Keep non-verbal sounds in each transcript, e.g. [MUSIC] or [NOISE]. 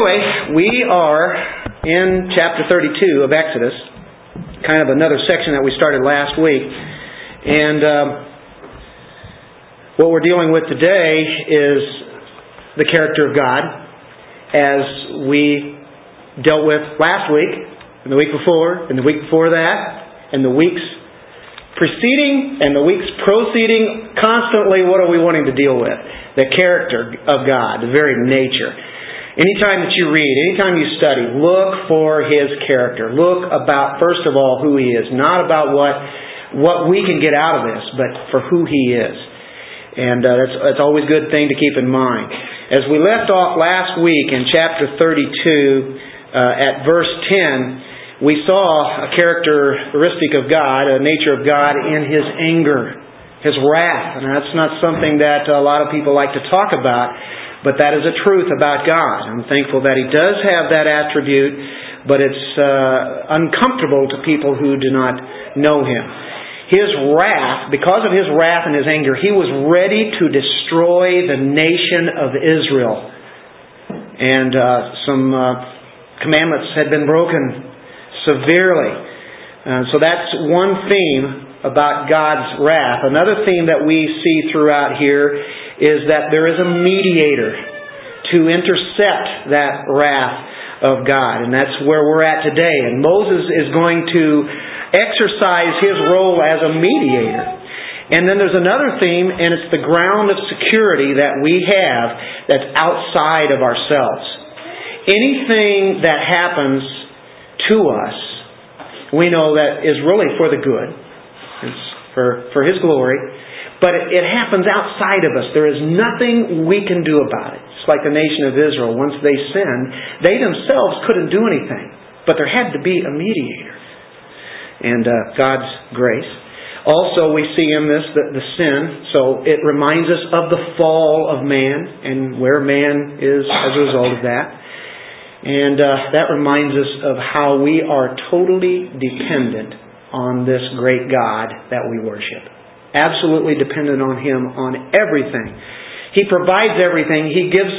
Anyway, we are in chapter 32 of Exodus, kind of another section that we started last week. And um, what we're dealing with today is the character of God as we dealt with last week, and the week before, and the week before that, and the weeks preceding and the weeks proceeding. Constantly, what are we wanting to deal with? The character of God, the very nature. Anytime that you read, anytime you study, look for His character. Look about, first of all, who He is. Not about what, what we can get out of this, but for who He is. And uh, that's, that's always a good thing to keep in mind. As we left off last week in chapter 32, uh, at verse 10, we saw a characteristic of God, a nature of God in His anger, His wrath. And that's not something that a lot of people like to talk about. But that is a truth about God. I'm thankful that He does have that attribute, but it's uh, uncomfortable to people who do not know Him. His wrath, because of His wrath and His anger, He was ready to destroy the nation of Israel. And uh, some uh, commandments had been broken severely. Uh, so that's one theme about God's wrath. Another theme that we see throughout here is that there is a mediator to intercept that wrath of God. And that's where we're at today. And Moses is going to exercise his role as a mediator. And then there's another theme, and it's the ground of security that we have that's outside of ourselves. Anything that happens to us, we know that is really for the good. It's for, for His glory. But it happens outside of us. There is nothing we can do about it. It's like the nation of Israel. Once they sinned, they themselves couldn't do anything. But there had to be a mediator. And uh, God's grace. Also, we see in this the, the sin. So it reminds us of the fall of man and where man is as a result of that. And uh, that reminds us of how we are totally dependent on this great God that we worship absolutely dependent on Him on everything. He provides everything. He gives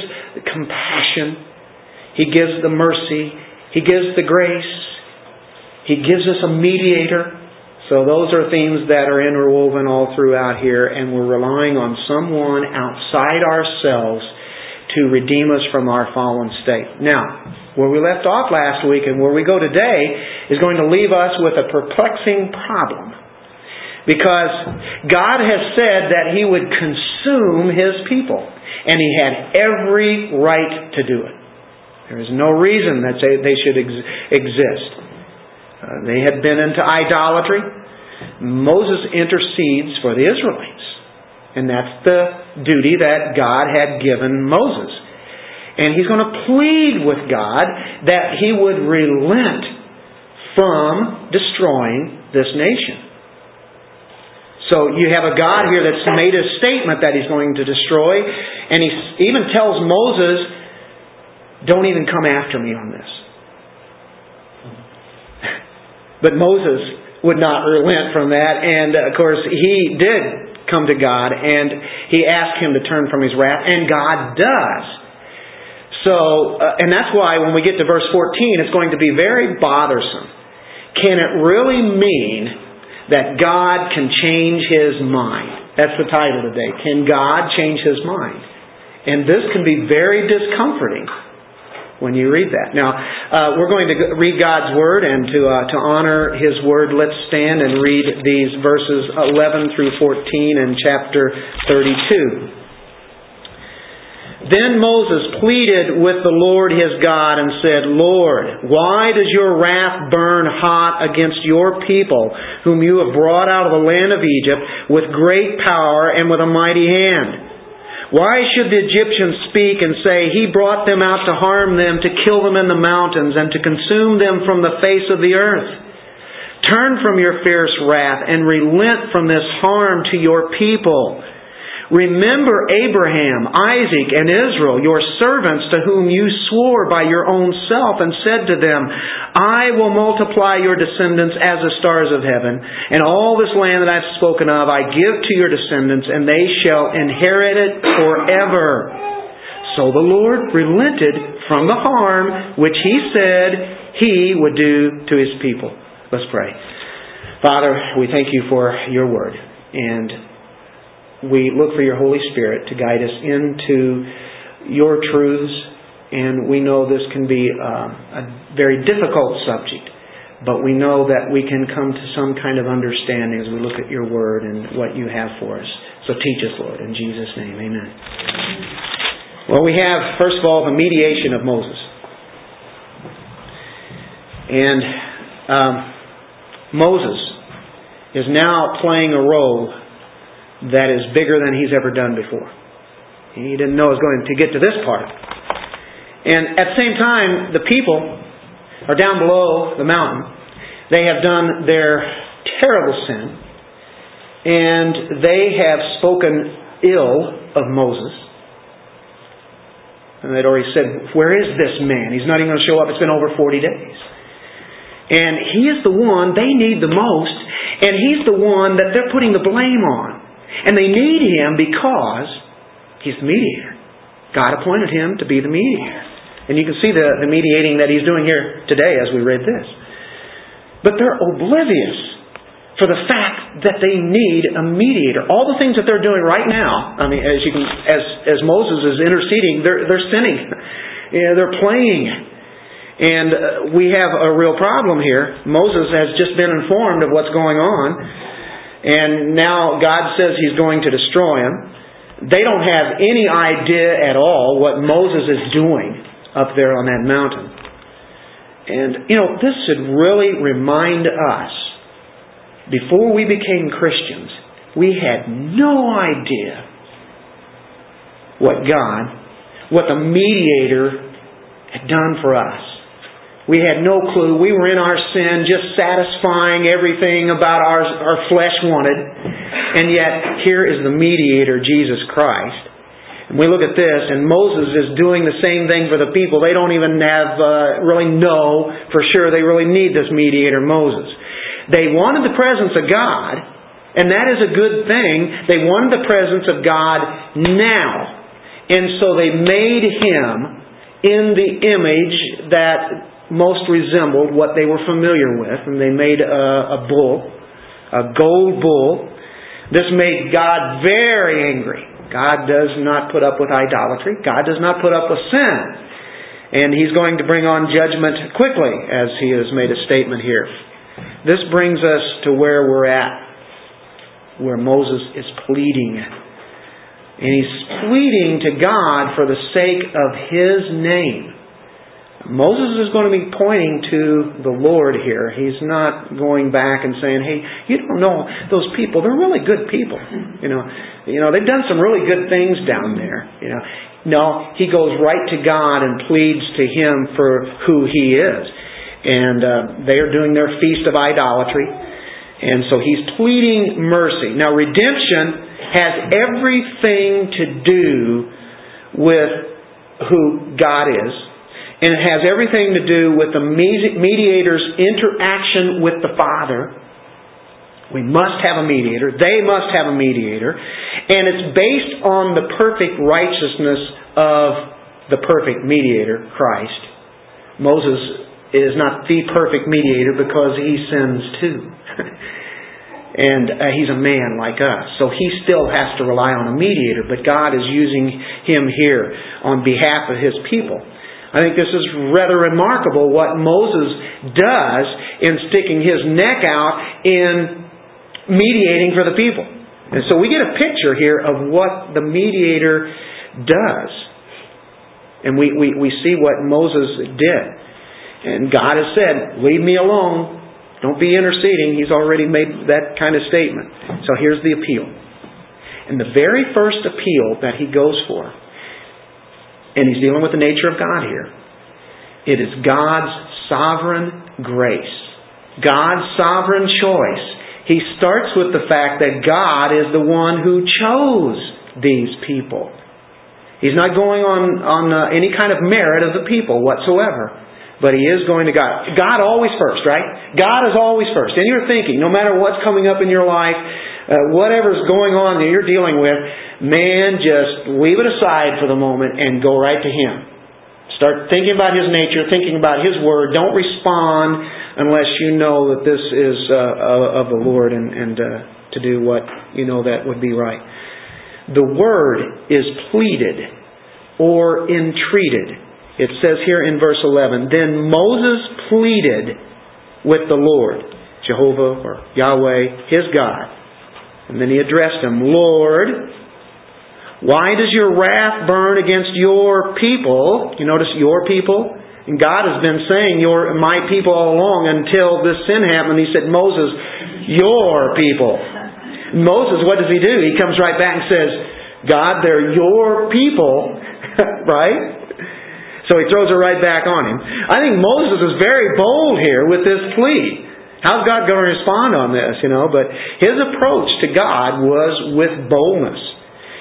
compassion. He gives the mercy. He gives the grace. He gives us a mediator. So those are themes that are interwoven all throughout here, and we're relying on someone outside ourselves to redeem us from our fallen state. Now, where we left off last week and where we go today is going to leave us with a perplexing problem. Because God has said that He would consume His people. And He had every right to do it. There is no reason that they, should ex- exist. Uh, they had been into idolatry. Moses intercedes for the Israelites. And that's the duty that God had given Moses. And he's going to plead with God that he would relent from destroying this nation. So you have a God here that's made a statement that he's going to destroy, and he even tells Moses, don't even come after me on this. [LAUGHS] But Moses would not relent from that, and of course he did come to God, and he asked him to turn from his wrath, and God does. So, uh, and that's why when we get to verse 14, it's going to be very bothersome. Can it really mean that God can change His mind. That's the title today. Can God change His mind? And this can be very discomforting when you read that. Now, uh, we're going to read God's Word, and to, uh, to honor His Word, let's stand and read these verses 11 through 14 in chapter 32. Then Moses pleaded with the Lord his God and said, Lord, why does your wrath burn hot against your people, whom you have brought out of the land of Egypt with great power and with a mighty hand? Why should the Egyptians speak and say, He brought them out to harm them, to kill them in the mountains, and to consume them from the face of the earth? Turn from your fierce wrath and relent from this harm to your people. Remember Abraham, Isaac, and Israel, your servants to whom you swore by your own self and said to them, I will multiply your descendants as the stars of heaven, and all this land that I've spoken of I give to your descendants, and they shall inherit it forever. So the Lord relented from the harm which He said He would do to His people. Let's pray. Father, we thank you for your word. And we look for your Holy Spirit to guide us into your truths. And we know this can be uh, a very difficult subject. But we know that we can come to some kind of understanding as we look at your word and what you have for us. So teach us, Lord, in Jesus' name. Amen. Well, we have, first of all, the mediation of Moses. And um, Moses is now playing a role that is bigger than he's ever done before. He didn't know it was going to get to this part. And at the same time, the people are down below the mountain. They have done their terrible sin, and they have spoken ill of Moses. And they'd already said, Where is this man? He's not even going to show up. It's been over 40 days. And he is the one they need the most, and he's the one that they're putting the blame on. And they need him because he's the mediator. God appointed him to be the mediator. And you can see the, the mediating that he's doing here today as we read this. But they're oblivious for the fact that they need a mediator. All the things that they're doing right now, I mean, as you can, as as Moses is interceding, they're they're sinning. You know, they're playing, and uh, we have a real problem here. Moses has just been informed of what's going on, and now God says He's going to destroy him. They don't have any idea at all what Moses is doing up there on that mountain. And, you know, this should really remind us before we became Christians, we had no idea what God, what the mediator had done for us. We had no clue. We were in our sin, just satisfying everything about our, our flesh wanted. And yet, here is the mediator, Jesus Christ. And we look at this, and Moses is doing the same thing for the people. They don't even have uh, really know for sure they really need this mediator, Moses. They wanted the presence of God, and that is a good thing. They wanted the presence of God now. And so they made him in the image that most resembled what they were familiar with, and they made a, a bull, a gold bull. This made God very angry. God does not put up with idolatry. God does not put up with sin. And He's going to bring on judgment quickly, as He has made a statement here. This brings us to where we're at, where Moses is pleading. And he's pleading to God for the sake of His name. Moses is going to be pointing to the Lord here. He's not going back and saying, "Hey, you don't know those people. They're really good people. You know, you know they've done some really good things down there. You know." No, he goes right to God and pleads to Him for who He is, and uh, they are doing their feast of idolatry, and so he's pleading mercy. Now, redemption has everything to do with who God is and it has everything to do with the mediator's interaction with the Father. We must have a mediator. They must have a mediator. And it's based on the perfect righteousness of the perfect mediator, Christ. Moses is not the perfect mediator because he sins too. [LAUGHS] and uh, he's a man like us. So he still has to rely on a mediator, but God is using him here on behalf of his people. I think this is rather remarkable what Moses does in sticking his neck out in mediating for the people. And so we get a picture here of what the mediator does. And we, we, we see what Moses did. And God has said, Leave me alone. Don't be interceding. He's already made that kind of statement. So here's the appeal. And the very first appeal that he goes for and he's dealing with the nature of God here. It is God's sovereign grace, God's sovereign choice. He starts with the fact that God is the one who chose these people. He's not going on, on uh, any kind of merit of the people whatsoever. But he is going to God. God always first, right? God is always first. And you're thinking, no matter what's coming up in your life, uh, whatever's going on that you're dealing with, man, just leave it aside for the moment and go right to Him. Start thinking about His nature, thinking about His Word. Don't respond unless you know that this is uh, of the Lord and, and uh, to do what you know that would be right. The Word is pleaded or entreated. It says here in verse 11, Then Moses pleaded with the Lord, Jehovah or Yahweh, his God. And then he addressed him, Lord, why does your wrath burn against your people? You notice your people? And God has been saying, You're my people all along until this sin happened. He said, Moses, your people. Moses, what does he do? He comes right back and says, God, they're your people, [LAUGHS] right? So he throws it right back on him. I think Moses is very bold here with this plea. How's God going to respond on this, you know? But his approach to God was with boldness.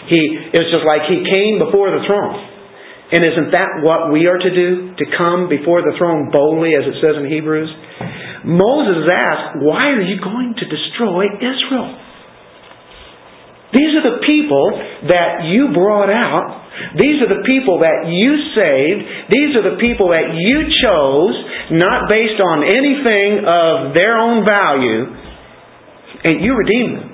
He, it was just like he came before the throne. And isn't that what we are to do? To come before the throne boldly, as it says in Hebrews? Moses asked, Why are you going to destroy Israel? These are the people that you brought out. These are the people that you saved. These are the people that you chose, not based on anything of their own value, and you redeemed them.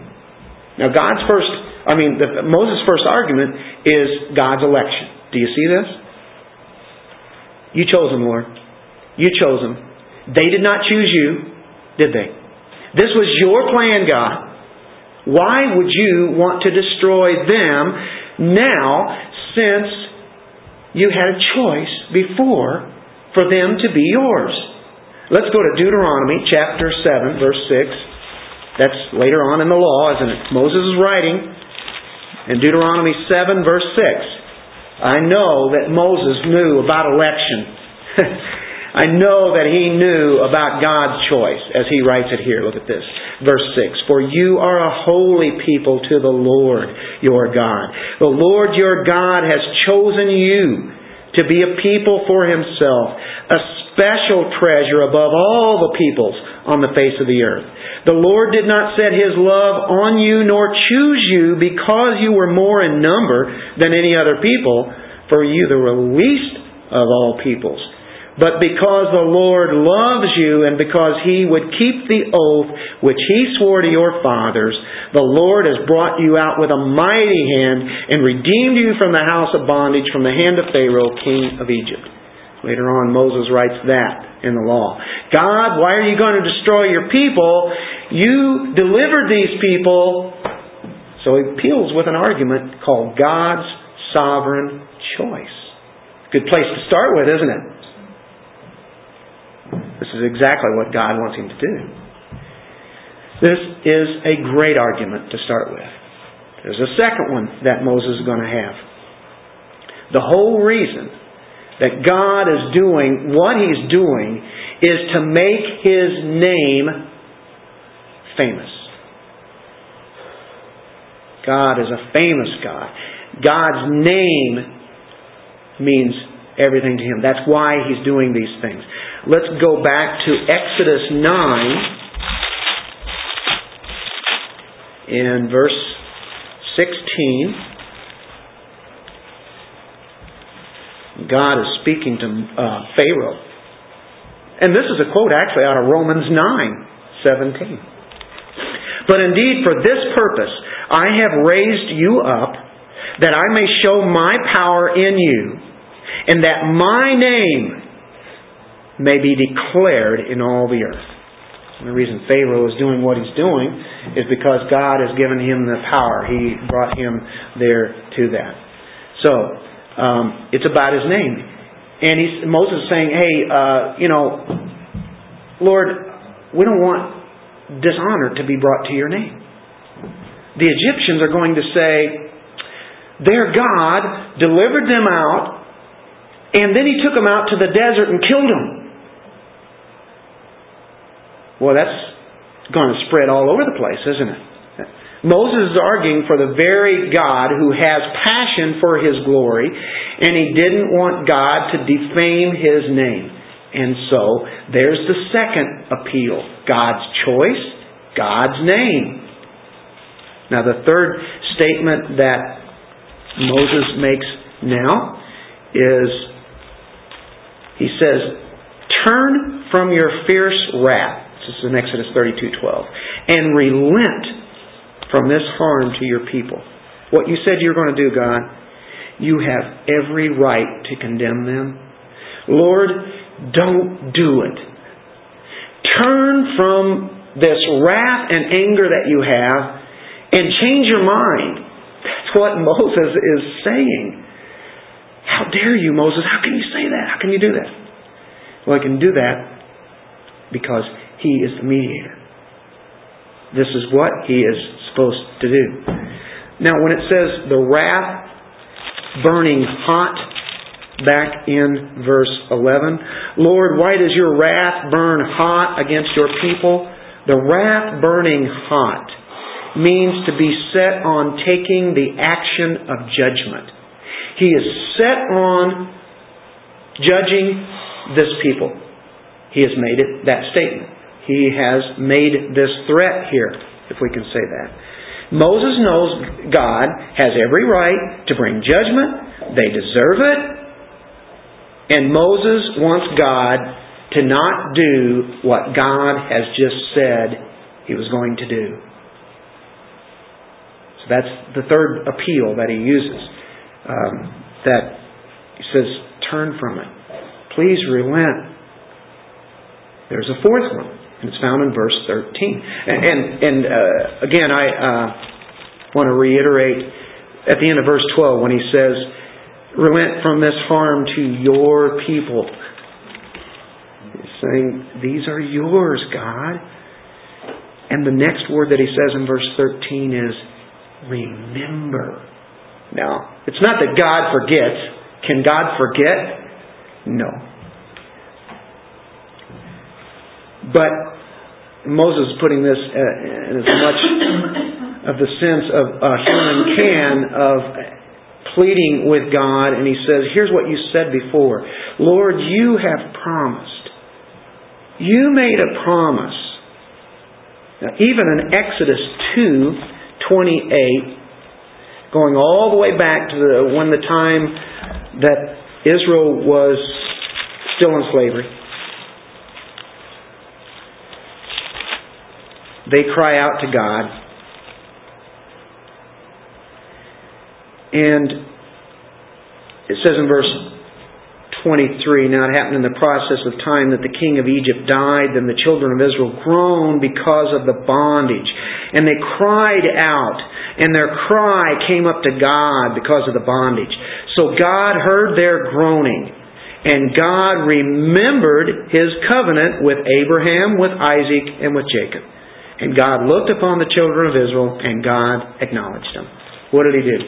Now, God's first I mean, the, Moses' first argument is God's election. Do you see this? You chose them, Lord. You chose them. They did not choose you, did they? This was your plan, God. Why would you want to destroy them now since you had a choice before for them to be yours? Let's go to Deuteronomy chapter 7, verse 6. That's later on in the law, isn't it? Moses is writing in Deuteronomy 7, verse 6. I know that Moses knew about election. [LAUGHS] I know that he knew about God's choice as he writes it here. Look at this. Verse 6. For you are a holy people to the Lord your God. The Lord your God has chosen you to be a people for himself, a special treasure above all the peoples on the face of the earth. The Lord did not set His love on you nor choose you because you were more in number than any other people, for you the least of all peoples. But because the Lord loves you and because He would keep the oath which He swore to your fathers, the Lord has brought you out with a mighty hand and redeemed you from the house of bondage, from the hand of Pharaoh, king of Egypt. Later on, Moses writes that in the law. God, why are you going to destroy your people? You delivered these people. So he appeals with an argument called God's sovereign choice. Good place to start with, isn't it? This is exactly what God wants him to do. This is a great argument to start with. There's a second one that Moses is going to have. The whole reason that God is doing what He's doing is to make His name famous. God is a famous God. God's name means everything to Him. That's why He's doing these things. Let's go back to Exodus 9 in verse 16. God is speaking to uh, Pharaoh. And this is a quote actually out of Romans 9 17. But indeed, for this purpose, I have raised you up that I may show my power in you, and that my name may be declared in all the earth. And the reason Pharaoh is doing what he's doing is because God has given him the power. He brought him there to that. So, um, it's about his name. And he's, Moses is saying, hey, uh, you know, Lord, we don't want dishonor to be brought to your name. The Egyptians are going to say, their God delivered them out, and then he took them out to the desert and killed them. Well, that's going to spread all over the place, isn't it? Moses is arguing for the very God who has passion for his glory, and he didn't want God to defame his name. And so, there's the second appeal God's choice, God's name. Now, the third statement that Moses makes now is He says, Turn from your fierce wrath. This is in Exodus 32:12. And relent from this harm to your people. What you said you're going to do, God, you have every right to condemn them. Lord, don't do it. Turn from this wrath and anger that you have and change your mind. That's what [LAUGHS] Moses is saying. How dare you, Moses? How can you say that? How can you do that? Well, I can do that because he is the mediator. This is what he is supposed to do. Now, when it says the wrath burning hot, back in verse 11, Lord, why does your wrath burn hot against your people? The wrath burning hot means to be set on taking the action of judgment. He is set on judging this people. He has made it that statement. He has made this threat here, if we can say that. Moses knows God has every right to bring judgment. They deserve it. And Moses wants God to not do what God has just said he was going to do. So that's the third appeal that he uses. Um, that he says, turn from it. Please relent. There's a fourth one. And it's found in verse 13. And, and, and uh, again, I uh, want to reiterate at the end of verse 12 when he says, Relent from this harm to your people. He's saying, These are yours, God. And the next word that he says in verse 13 is, Remember. Now, it's not that God forgets. Can God forget? No. But Moses is putting this uh, in as much of the sense of a human can of pleading with God, and he says, Here's what you said before Lord, you have promised. You made a promise. Now, even in Exodus 2 28, going all the way back to the, when the time that Israel was still in slavery, they cry out to God. And it says in verse 23, Now it happened in the process of time that the king of Egypt died, then the children of Israel groaned because of the bondage. And they cried out, and their cry came up to God because of the bondage. So God heard their groaning. And God remembered his covenant with Abraham, with Isaac, and with Jacob. And God looked upon the children of Israel, and God acknowledged them. What did He do?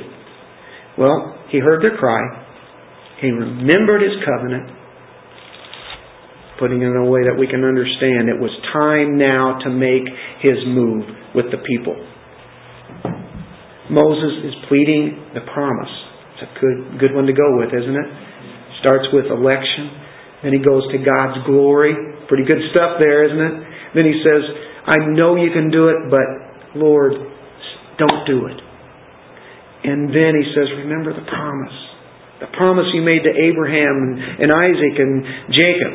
Well, He heard their cry. He remembered His covenant, putting it in a way that we can understand. It was time now to make His move with the people. Moses is pleading the promise. It's a good, good one to go with, isn't it? Starts with election. Then he goes to God's glory. Pretty good stuff there, isn't it? Then he says, I know you can do it, but Lord, don't do it. And then he says, Remember the promise. The promise you made to Abraham and Isaac and Jacob.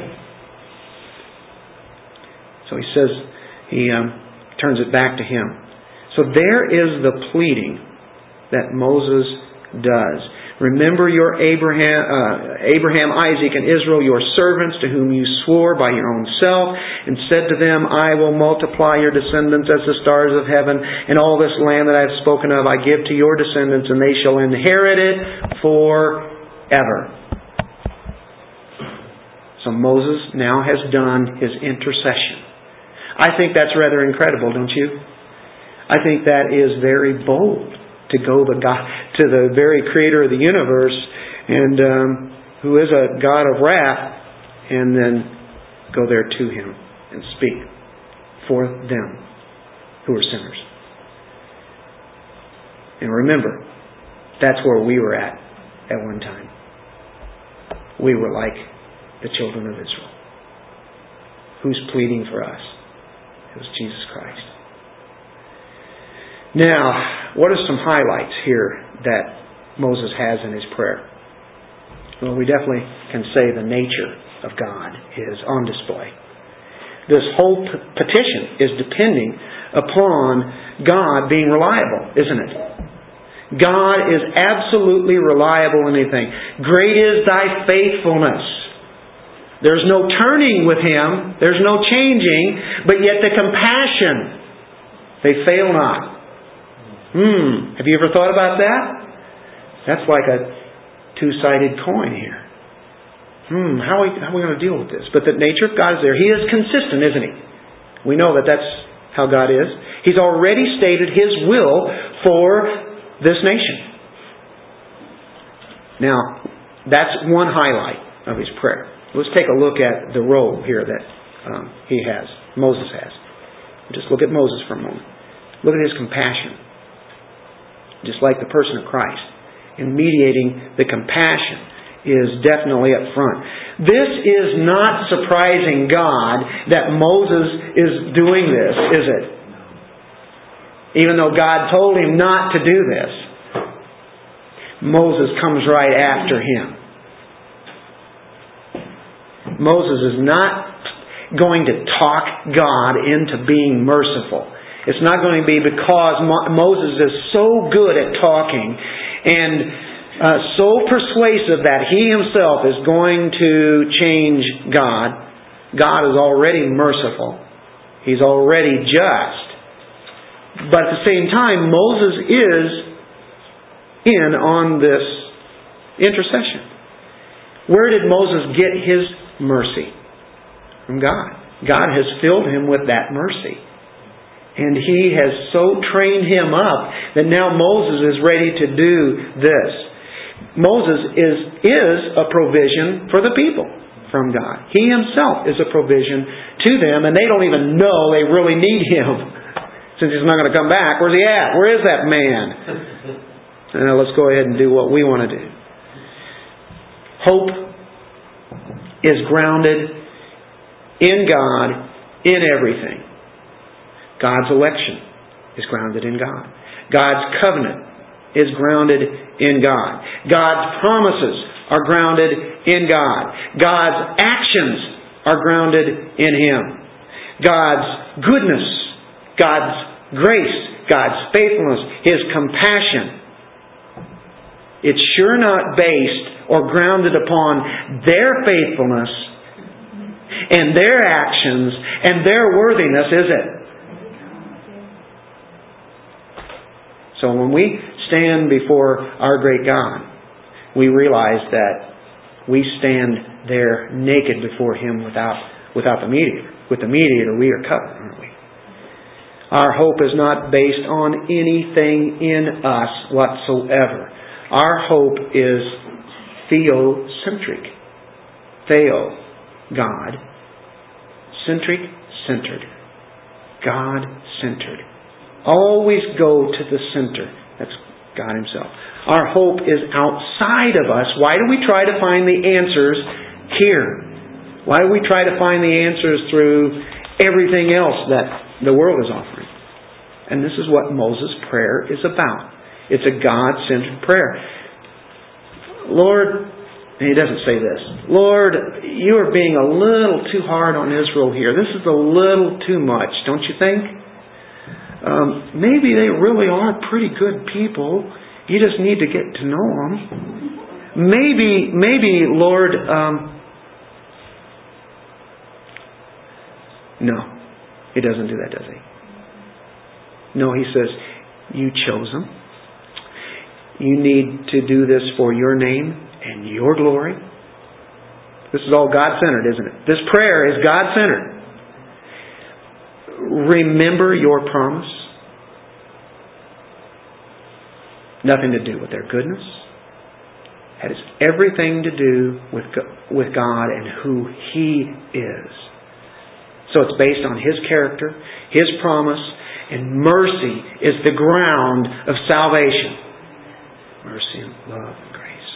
So he says, he um, turns it back to him. So there is the pleading that Moses does. Remember your Abraham, uh, Abraham, Isaac, and Israel, your servants, to whom you swore by your own self, and said to them, I will multiply your descendants as the stars of heaven, and all this land that I have spoken of I give to your descendants, and they shall inherit it forever. So Moses now has done his intercession. I think that's rather incredible, don't you? I think that is very bold to go the God, to the very creator of the universe and um, who is a God of wrath and then go there to him and speak for them who are sinners. And remember, that's where we were at at one time. We were like the children of Israel. Who's pleading for us? It was Jesus Christ. Now, what are some highlights here that Moses has in his prayer? Well, we definitely can say the nature of God is on display. This whole petition is depending upon God being reliable, isn't it? God is absolutely reliable in anything. Great is thy faithfulness. There's no turning with him, there's no changing, but yet the compassion, they fail not. Hmm, have you ever thought about that? That's like a two sided coin here. Hmm, how are, we, how are we going to deal with this? But the nature of God is there. He is consistent, isn't He? We know that that's how God is. He's already stated His will for this nation. Now, that's one highlight of His prayer. Let's take a look at the role here that um, He has, Moses has. Just look at Moses for a moment. Look at His compassion. Just like the person of Christ in mediating the compassion is definitely up front. This is not surprising God that Moses is doing this, is it? Even though God told him not to do this, Moses comes right after him. Moses is not going to talk God into being merciful. It's not going to be because Moses is so good at talking and uh, so persuasive that he himself is going to change God. God is already merciful. He's already just. But at the same time, Moses is in on this intercession. Where did Moses get his mercy? From God. God has filled him with that mercy. And he has so trained him up that now Moses is ready to do this. Moses is, is a provision for the people from God. He himself is a provision to them, and they don't even know they really need him. [LAUGHS] Since he's not going to come back, where's he at? Where is that man? [LAUGHS] Now let's go ahead and do what we want to do. Hope is grounded in God in everything. God's election is grounded in God. God's covenant is grounded in God. God's promises are grounded in God. God's actions are grounded in Him. God's goodness, God's grace, God's faithfulness, His compassion. It's sure not based or grounded upon their faithfulness and their actions and their worthiness, is it? So when we stand before our great God, we realize that we stand there naked before Him without, without the mediator. With the mediator, we are covered, aren't we? Our hope is not based on anything in us whatsoever. Our hope is theocentric. Theo, God. Centric, centered. God centered. Always go to the center. That's God Himself. Our hope is outside of us. Why do we try to find the answers here? Why do we try to find the answers through everything else that the world is offering? And this is what Moses' prayer is about. It's a God centered prayer. Lord, and he doesn't say this, Lord, you are being a little too hard on Israel here. This is a little too much, don't you think? Um, maybe they really are pretty good people. You just need to get to know them. Maybe, maybe, Lord, um, no, He doesn't do that, does He? No, He says, you chose them. You need to do this for your name and your glory. This is all God centered, isn't it? This prayer is God centered. Remember your promise. Nothing to do with their goodness. It has everything to do with, with God and who He is. So it's based on His character, His promise, and mercy is the ground of salvation. Mercy and love and grace.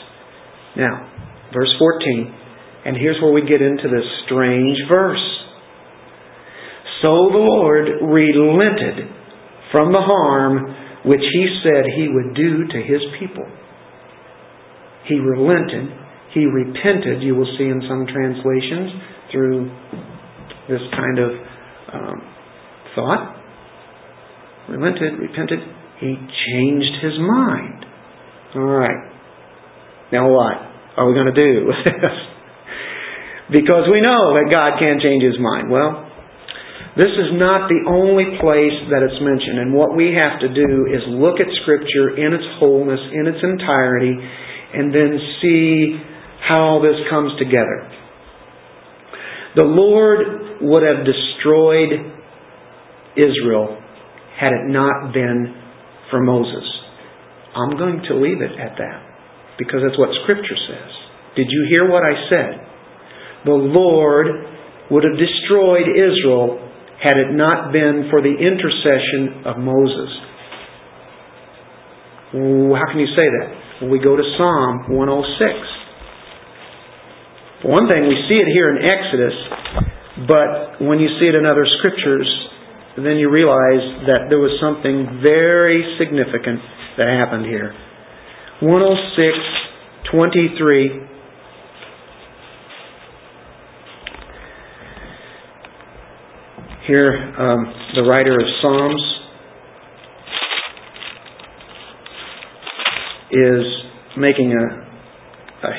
Now, verse 14, and here's where we get into this strange verse. So the Lord relented from the harm which he said he would do to his people. He relented He repented, you will see in some translations, through this kind of um, thought. Relented, repented. He changed his mind. All right. Now what are we going to do with this? [LAUGHS] because we know that God can't change his mind. Well, this is not the only place that it's mentioned. And what we have to do is look at Scripture in its wholeness, in its entirety, and then see how this comes together. The Lord would have destroyed Israel had it not been for Moses. I'm going to leave it at that because that's what Scripture says. Did you hear what I said? The Lord would have destroyed Israel had it not been for the intercession of Moses. How can you say that? Well, we go to Psalm 106. For one thing, we see it here in Exodus, but when you see it in other scriptures, then you realize that there was something very significant that happened here. 106, 23. Here, um, the writer of Psalms is making a, a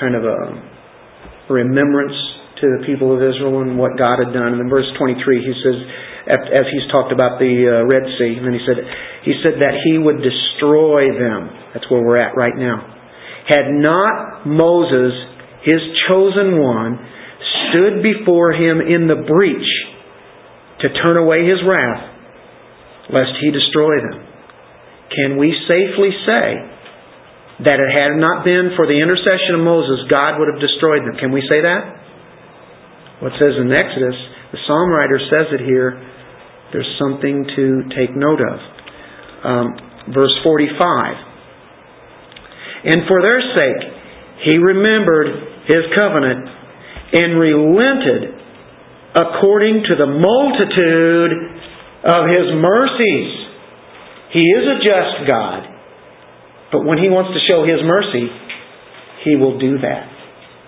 kind of a remembrance to the people of Israel and what God had done. And in verse 23, he says, as he's talked about the uh, Red Sea, and then he said, he said that he would destroy them. That's where we're at right now. Had not Moses, his chosen one, stood before him in the breach to turn away his wrath, lest he destroy them. Can we safely say that it had not been for the intercession of Moses, God would have destroyed them. Can we say that? What says in Exodus, the psalm writer says it here, there's something to take note of. Um, verse 45. And for their sake, he remembered his covenant and relented according to the multitude of his mercies. He is a just God. But when He wants to show His mercy, He will do that.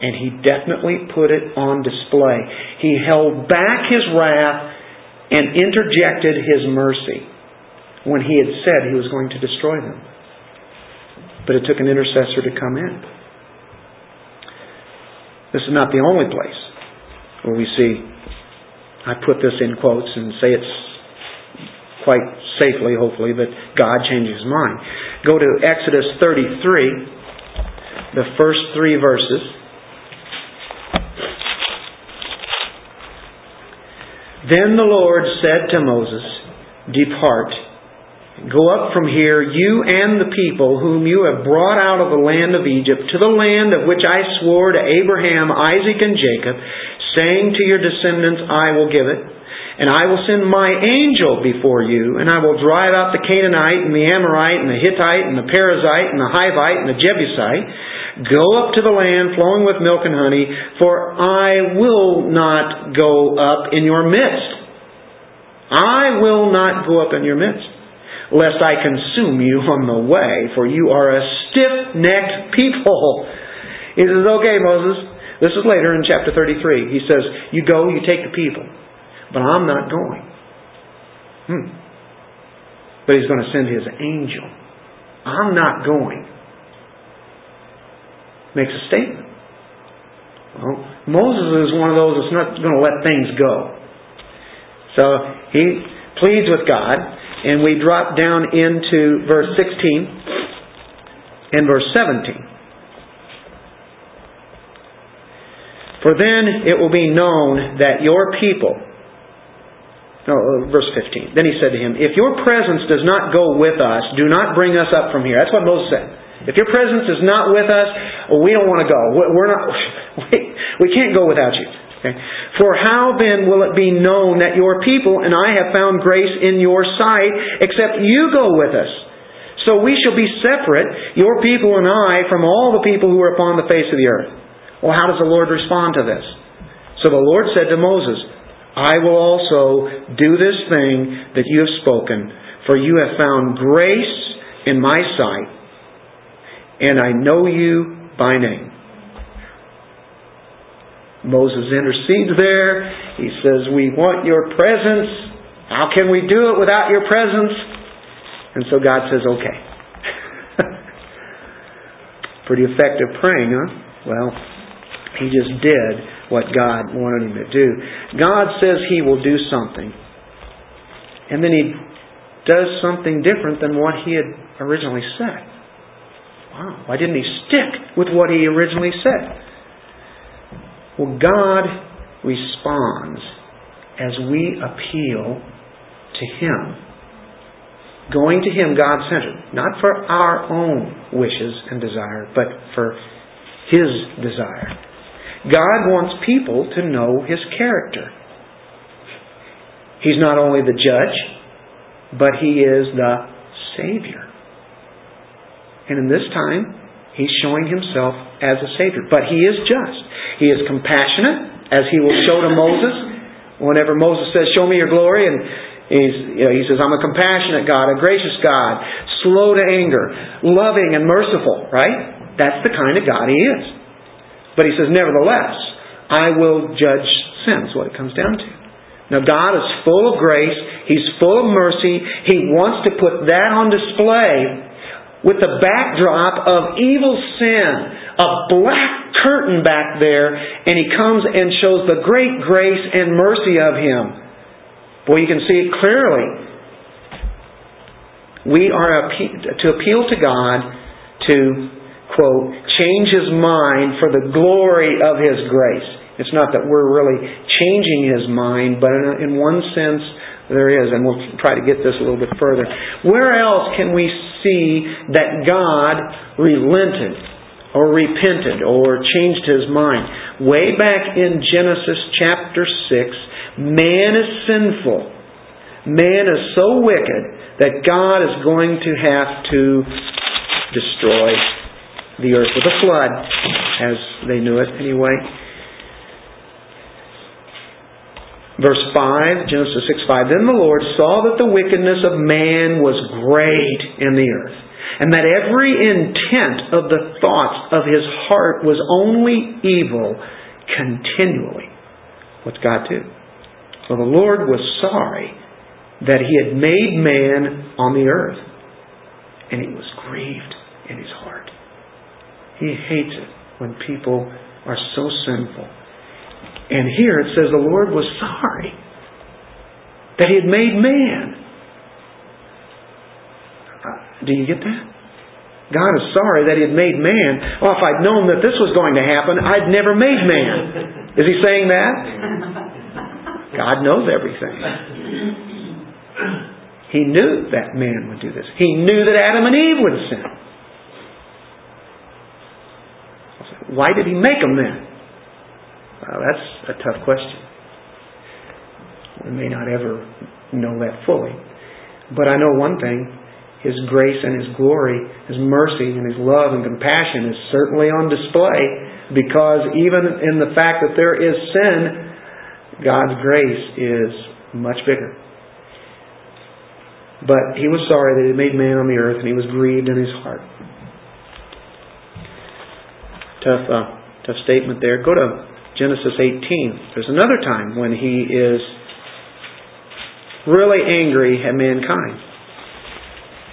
And He definitely put it on display. He held back His wrath and interjected His mercy when He had said He was going to destroy them. But it took an intercessor to come in. This is not the only place where we see, I put this in quotes and say it's quite safely, hopefully, that God changes his mind. Go to Exodus 33, the first three verses. Then the Lord said to Moses, Depart, go up from here, you and the people whom you have brought out of the land of Egypt, to the land of which I swore to Abraham, Isaac, and Jacob, saying to your descendants, I will give it. And I will send my angel before you, and I will drive out the Canaanite, and the Amorite, and the Hittite, and the Perizzite, and the Hivite, and the Jebusite. Go up to the land flowing with milk and honey, for I will not go up in your midst. I will not go up in your midst, lest I consume you on the way, for you are a stiff necked people. He says, Okay, Moses. This is later in chapter 33. He says, You go, you take the people. But I'm not going. Hmm. But he's going to send his angel. I'm not going. Makes a statement. Well, Moses is one of those that's not going to let things go. So he pleads with God, and we drop down into verse 16 and verse 17. For then it will be known that your people, no, uh, verse 15. Then he said to him, If your presence does not go with us, do not bring us up from here. That's what Moses said. If your presence is not with us, we don't want to go. We're not, [LAUGHS] we, can't go without you. Okay? For how then will it be known that your people and I have found grace in your sight, except you go with us? So we shall be separate, your people and I, from all the people who are upon the face of the earth. Well, how does the Lord respond to this? So the Lord said to Moses, I will also do this thing that you have spoken, for you have found grace in my sight, and I know you by name. Moses intercedes there. He says, We want your presence. How can we do it without your presence? And so God says, Okay. [LAUGHS] Pretty effective praying, huh? Well, he just did what God wanted him to do. God says he will do something. And then he does something different than what he had originally said. Wow, why didn't he stick with what he originally said? Well, God responds as we appeal to Him. Going to Him God centered, not for our own wishes and desire, but for His desire. God wants people to know His character. He's not only the judge, but He is the Savior. And in this time, He's showing Himself as a Savior. But He is just. He is compassionate, as he will show to Moses. Whenever Moses says, Show me your glory, and you know, he says, I'm a compassionate God, a gracious God, slow to anger, loving and merciful, right? That's the kind of God he is. But he says, Nevertheless, I will judge sin, what it comes down to. Now, God is full of grace. He's full of mercy. He wants to put that on display with the backdrop of evil sin, a black curtain back there, and he comes and shows the great grace and mercy of him. Boy, you can see it clearly. We are to appeal to God to, quote, change his mind for the glory of his grace. It's not that we're really changing his mind, but in one sense, there is, and we'll try to get this a little bit further. Where else can we see that God relented or repented or changed his mind? Way back in Genesis chapter 6, man is sinful. Man is so wicked that God is going to have to destroy the earth with a flood, as they knew it anyway. Verse 5, Genesis 6 5. Then the Lord saw that the wickedness of man was great in the earth, and that every intent of the thoughts of his heart was only evil continually. What's God do? Well, the Lord was sorry that he had made man on the earth, and he was grieved in his heart. He hates it when people are so sinful and here it says the Lord was sorry that He had made man. Uh, do you get that? God is sorry that He had made man. Well, if I'd known that this was going to happen, I'd never made man. Is He saying that? God knows everything. He knew that man would do this. He knew that Adam and Eve would sin. Why did He make them then? Well, that's a tough question. We may not ever know that fully. But I know one thing His grace and His glory, His mercy and His love and compassion is certainly on display because even in the fact that there is sin, God's grace is much bigger. But He was sorry that He made man on the earth and He was grieved in His heart. Tough, uh, tough statement there. Go to Genesis 18. There's another time when he is really angry at mankind.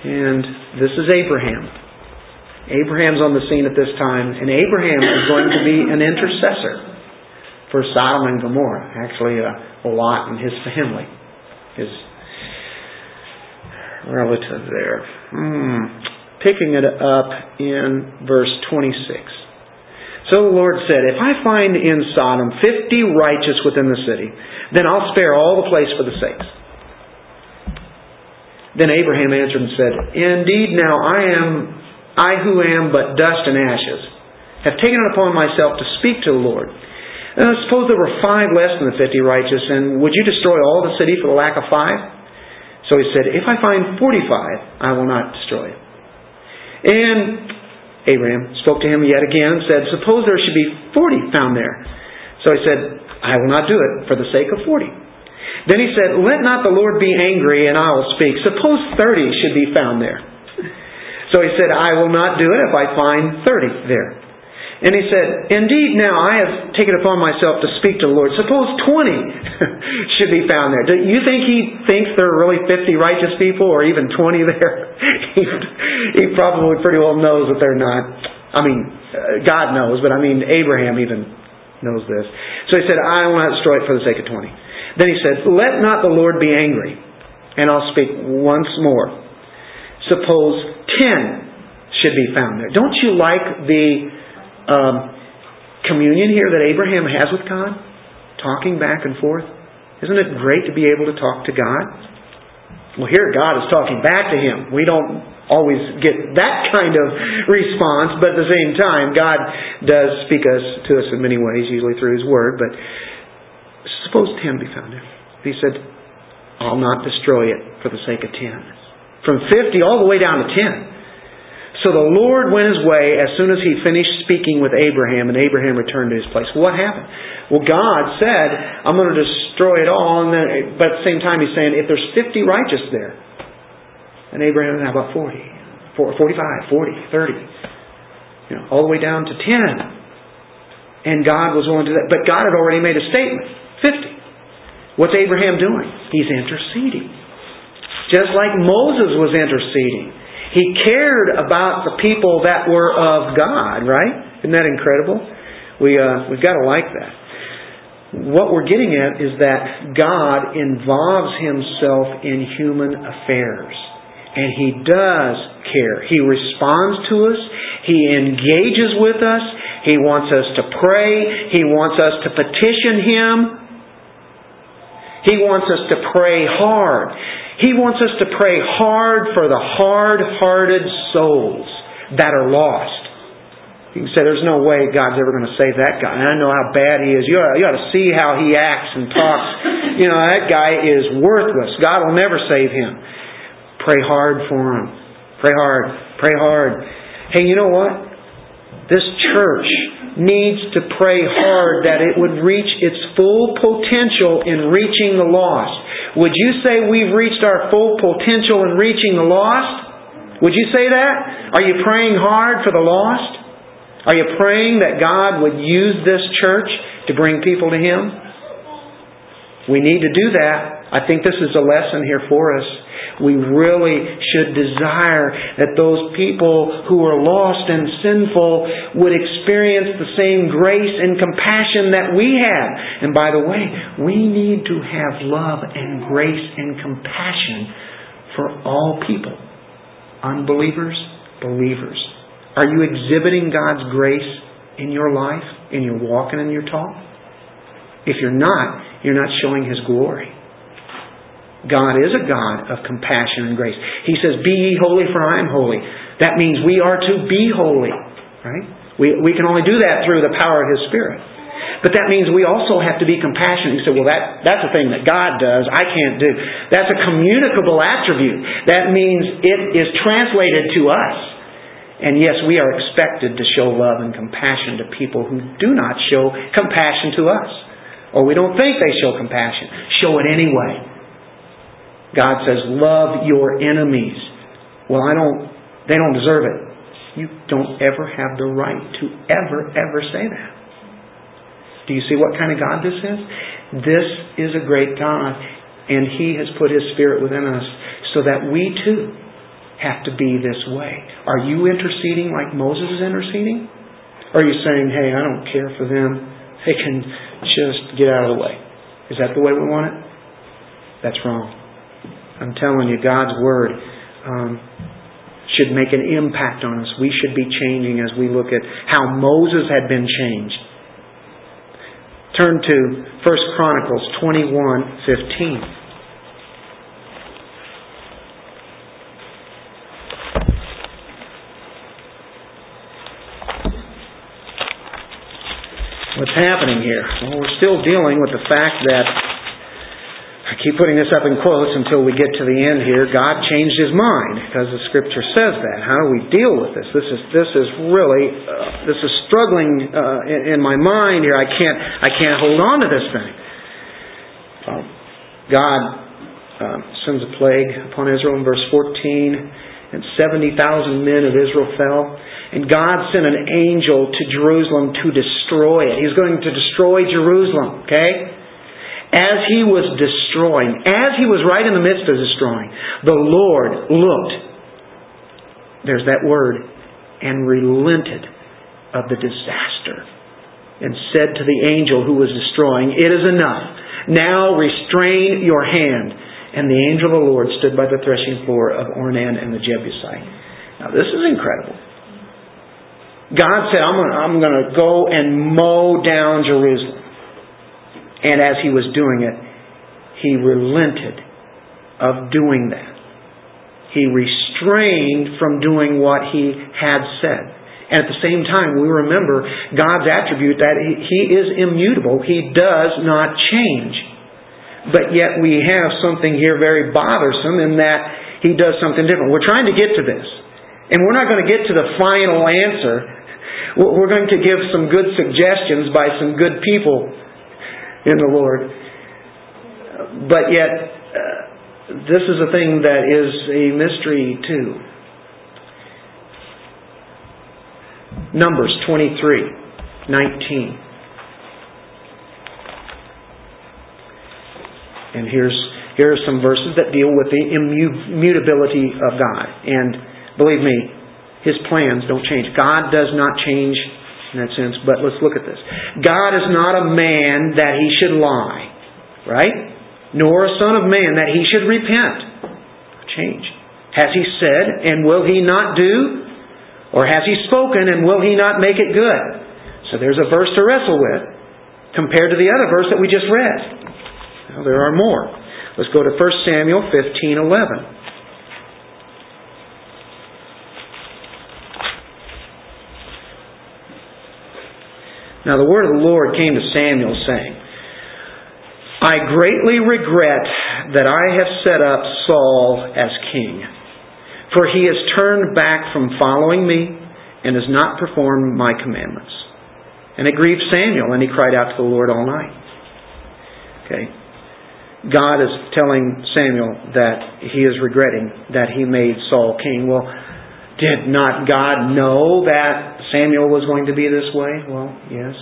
And this is Abraham. Abraham's on the scene at this time, and Abraham is going to be an intercessor for Sodom and Gomorrah. Actually, uh, Lot and his family, his relative there. Hmm. Picking it up in verse 26. So the Lord said, If I find in Sodom fifty righteous within the city, then I'll spare all the place for the sakes. Then Abraham answered and said, Indeed, now I am, I who am but dust and ashes, have taken it upon myself to speak to the Lord. And suppose there were five less than the fifty righteous, and would you destroy all the city for the lack of five? So he said, If I find forty-five, I will not destroy it. And Abraham spoke to him yet again and said, Suppose there should be forty found there. So he said, I will not do it for the sake of forty. Then he said, Let not the Lord be angry, and I will speak. Suppose thirty should be found there. So he said, I will not do it if I find thirty there. And he said, Indeed, now I have taken upon myself to speak to the Lord. Suppose 20 [LAUGHS] should be found there. Do you think he thinks there are really 50 righteous people or even 20 there? [LAUGHS] he, probably pretty well knows that they're not. I mean, uh, God knows, but I mean, Abraham even knows this. So he said, I will not destroy it for the sake of 20. Then he said, Let not the Lord be angry, and I'll speak once more. Suppose 10 should be found there. Don't you like the um, communion here that Abraham has with God, talking back and forth. Isn't it great to be able to talk to God? Well, here God is talking back to him. We don't always get that [LAUGHS] kind of response, but at the same time, God does speak us to us in many ways, usually through His Word. But suppose ten be found there. He said, "I'll not destroy it for the sake of ten." From fifty all the way down to ten. So the Lord went his way as soon as he finished speaking with Abraham, and Abraham returned to his place. What happened? Well, God said, I'm going to destroy it all, and then, but at the same time, he's saying, if there's 50 righteous there, and Abraham, how about 40? 45, 40, 30, you know, all the way down to 10. And God was willing to do that. But God had already made a statement 50. What's Abraham doing? He's interceding. Just like Moses was interceding. He cared about the people that were of God, right? Isn't that incredible? We, uh, we've got to like that. What we're getting at is that God involves Himself in human affairs. And He does care. He responds to us. He engages with us. He wants us to pray. He wants us to petition Him. He wants us to pray hard. He wants us to pray hard for the hard-hearted souls that are lost. You can say, there's no way God's ever going to save that guy. And I know how bad he is. You ought, you ought to see how he acts and talks. [LAUGHS] You know, that guy is worthless. God will never save him. Pray hard for him. Pray hard. Pray hard. Hey, you know what? This church needs to pray hard that it would reach its full potential in reaching the lost. Would you say we've reached our full potential in reaching the lost? Would you say that? Are you praying hard for the lost? Are you praying that God would use this church to bring people to Him? We need to do that. I think this is a lesson here for us we really should desire that those people who are lost and sinful would experience the same grace and compassion that we have. And by the way, we need to have love and grace and compassion for all people unbelievers, believers. Are you exhibiting God's grace in your life, in your walk and in your talk? If you're not, you're not showing His glory. God is a God of compassion and grace. He says, Be ye holy, for I am holy. That means we are to be holy. Right? We, we can only do that through the power of His Spirit. But that means we also have to be compassionate. You say, well, that, that's a thing that God does. I can't do. That's a communicable attribute. That means it is translated to us. And yes, we are expected to show love and compassion to people who do not show compassion to us. Or we don't think they show compassion. Show it anyway. God says, love your enemies. Well, I don't, they don't deserve it. You don't ever have the right to ever, ever say that. Do you see what kind of God this is? This is a great God, and He has put His Spirit within us so that we too have to be this way. Are you interceding like Moses is interceding? Or are you saying, hey, I don't care for them. They can just get out of the way. Is that the way we want it? That's wrong. I'm telling you, God's Word um, should make an impact on us. We should be changing as we look at how Moses had been changed. Turn to 1 Chronicles 21 15. What's happening here? Well, we're still dealing with the fact that I keep putting this up in quotes until we get to the end here. God changed his mind because the scripture says that. How do we deal with this? This is this is really uh, this is struggling uh, in, in, my mind here. I can't I can't hold on to this thing. Uh, God um, sends a plague upon Israel in verse 14, and 70,000 men of Israel fell. And God sent an angel to Jerusalem to destroy it. He's going to destroy Jerusalem, okay? As he was destroying, as he was right in the midst of destroying, the Lord looked, there's that word, and relented of the disaster and said to the angel who was destroying, It is enough. Now restrain your hand. And the angel of the Lord stood by the threshing floor of Ornan and the Jebusite. Now this is incredible. God said, I'm going, to, go and mow down Jerusalem. And as he was doing it, he relented of doing that. He restrained from doing what he had said. And at the same time, we remember God's attribute that He is immutable. He does not change. But yet we have something here very bothersome in that He does something different. We're trying to get to this. And we're not going to get to the final answer we're going to give some good suggestions by some good people in the Lord. But yet, uh, this is a thing that is a mystery too. Numbers 23, 19. And here's here are some verses that deal with the immutability of God. And believe me, his plans don't change. God does not change in that sense, but let's look at this. God is not a man that he should lie, right? Nor a son of man that he should repent. Change. Has he said, and will he not do? Or has he spoken, and will he not make it good? So there's a verse to wrestle with compared to the other verse that we just read. Well, there are more. Let's go to 1 Samuel 15 11. Now the word of the Lord came to Samuel saying, I greatly regret that I have set up Saul as king, for he has turned back from following me and has not performed my commandments. And it grieved Samuel, and he cried out to the Lord all night. Okay. God is telling Samuel that he is regretting that he made Saul king. Well, did not God know that Samuel was going to be this way? Well, yes.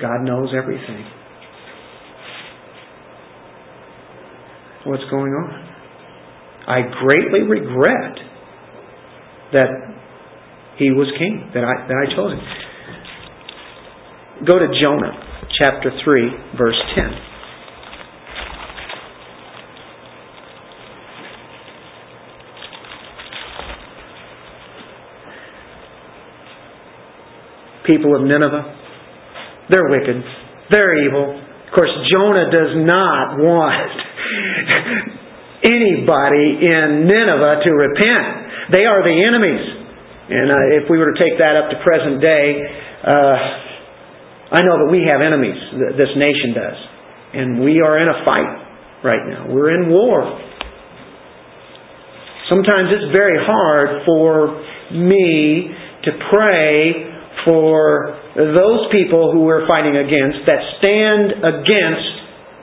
God knows everything. What's going on? I greatly regret that he was king, that I, that I chose him. Go to Jonah chapter 3, verse 10. People of Nineveh. They're wicked. They're evil. Of course, Jonah does not want [LAUGHS] anybody in Nineveh to repent. They are the enemies. And uh, if we were to take that up to present day, uh, I know that we have enemies, this nation does. And we are in a fight right now. We're in war. Sometimes it's very hard for me to pray for those people who we're fighting against that stand against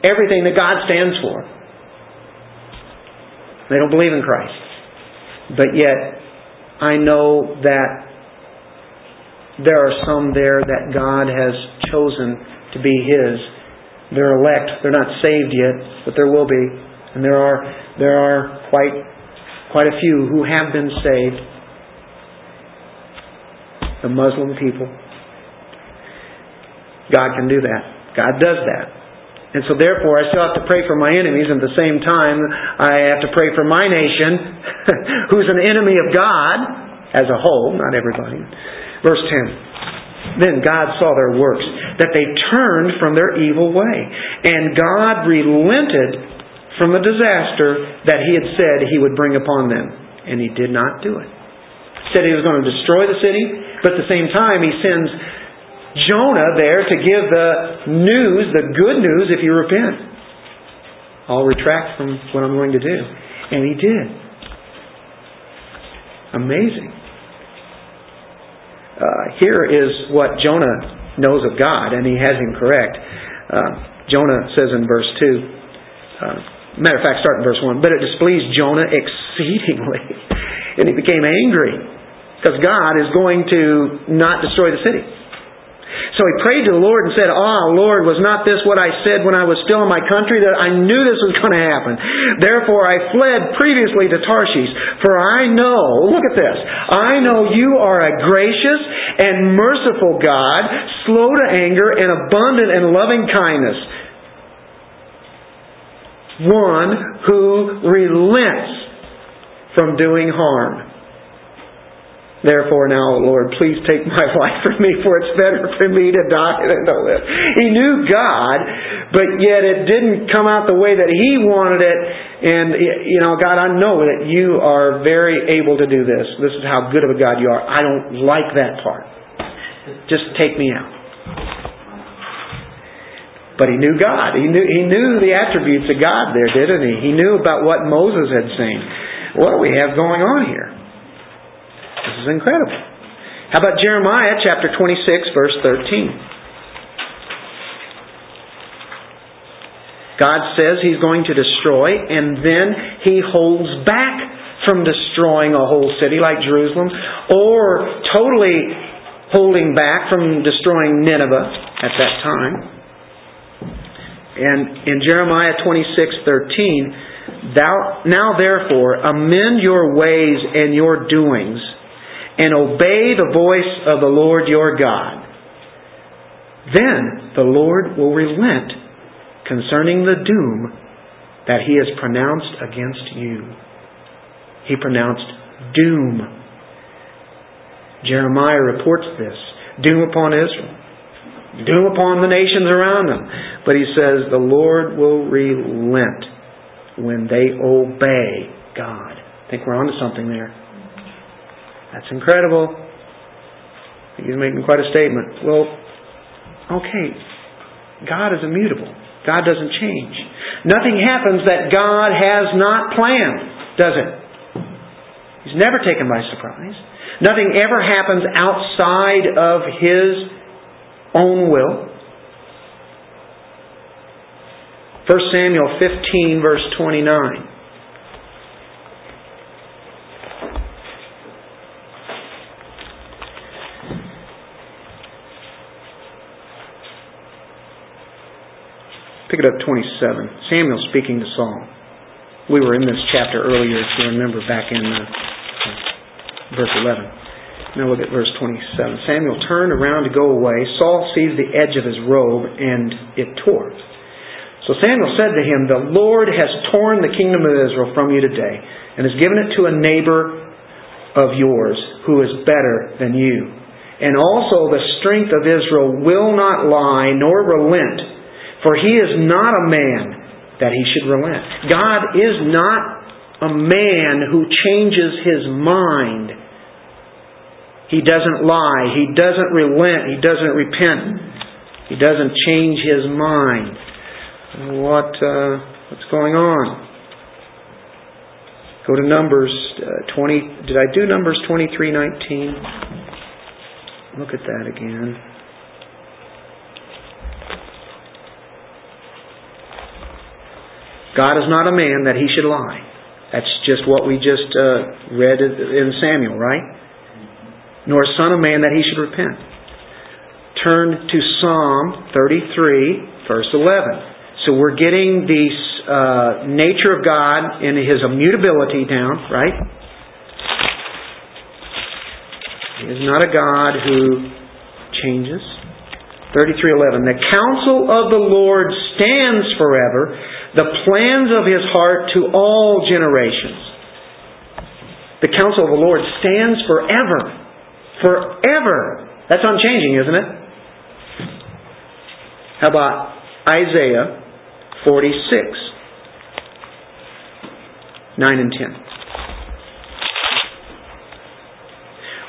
everything that God stands for. They don't believe in Christ. But yet, I know that there are some there that God has chosen to be His. They're elect. They're not saved yet, but there will be. And there are there are quite quite a few who have been saved the Muslim people. God can do that. God does that. And so therefore I still have to pray for my enemies and at the same time I have to pray for my nation [LAUGHS] who's an enemy of God as a whole, not everybody. Verse 10. Then God saw their works, that they turned from their evil way. And God relented from the disaster that He had said He would bring upon them. And He did not do it. He said He was going to destroy the city, but at the same time, he sends Jonah there to give the news, the good news, if you repent. I'll retract from what I'm going to do. And he did. Amazing. Uh, here is what Jonah knows of God, and he has him correct. Uh, Jonah says in verse 2, uh, matter of fact, start in verse 1, but it displeased Jonah exceedingly, [LAUGHS] and he became angry because God is going to not destroy the city. So he prayed to the Lord and said, Ah, Lord, was not this what I said when I was still in my country, that I knew this was [LAUGHS] going to happen? Therefore I fled previously to Tarshish, for I know, look at this, I know you are a gracious and merciful God, slow to anger and abundant in loving kindness, one who relents from doing harm. Therefore now, Lord, please take my [LAUGHS] life from me, for it's better for me to die than to live. He knew God, but yet it didn't come out the way that he wanted it. And, you know, God, I know that you are very able to do this. This is how good of a God you are. I don't like that part. Just take me out. But he knew God. He knew, he knew the attributes of God there, didn't he? He knew about what Moses had seen. What do we have going on here? This is incredible. How about Jeremiah chapter 26, verse 13? God says He's going to destroy, and then He holds back from destroying a whole city like Jerusalem, or totally holding back from destroying Nineveh at that time. And in Jeremiah 26:13, thou now therefore amend your ways and your doings and obey the voice of the Lord your God. Then the Lord will relent concerning the doom that he has pronounced against you. He pronounced doom. Jeremiah reports this doom upon Israel, doom upon the nations around them. But he says the Lord will relent when they obey God. I think we're onto something there. That's incredible. He's making quite a statement. Well, okay, God is immutable. God doesn't change. Nothing happens that God has not planned, does it? He's never taken by surprise. Nothing ever happens outside of His own will. 1 Samuel 15, verse 29. Pick it up 27. Samuel speaking to Saul. We were in this chapter earlier, if you remember, back in uh, verse 11. Now look at verse 27. Samuel turned around to go away. Saul seized the edge of his robe, and it tore. So Samuel said to him, The Lord has torn the kingdom of Israel from you today, and has given it to a neighbor of yours who is better than you. And also the strength of Israel will not lie nor relent for he is not a man that he should relent. God is not a man who changes his mind. He doesn't lie. He doesn't relent. He doesn't repent. He doesn't change his mind. What uh, what's going on? Go to Numbers uh, 20. Did I do Numbers 23:19? Look at that again. God is not a man that he should lie. That's just what we just uh, read in Samuel, right? Nor son of man that he should repent. Turn to Psalm 33, verse 11. So we're getting the uh, nature of God and his immutability down, right? He is not a God who changes. 33:11 The counsel of the Lord stands forever the plans of his heart to all generations. The counsel of the Lord stands forever. Forever. That's unchanging, isn't it? How about Isaiah 46, 9 and 10?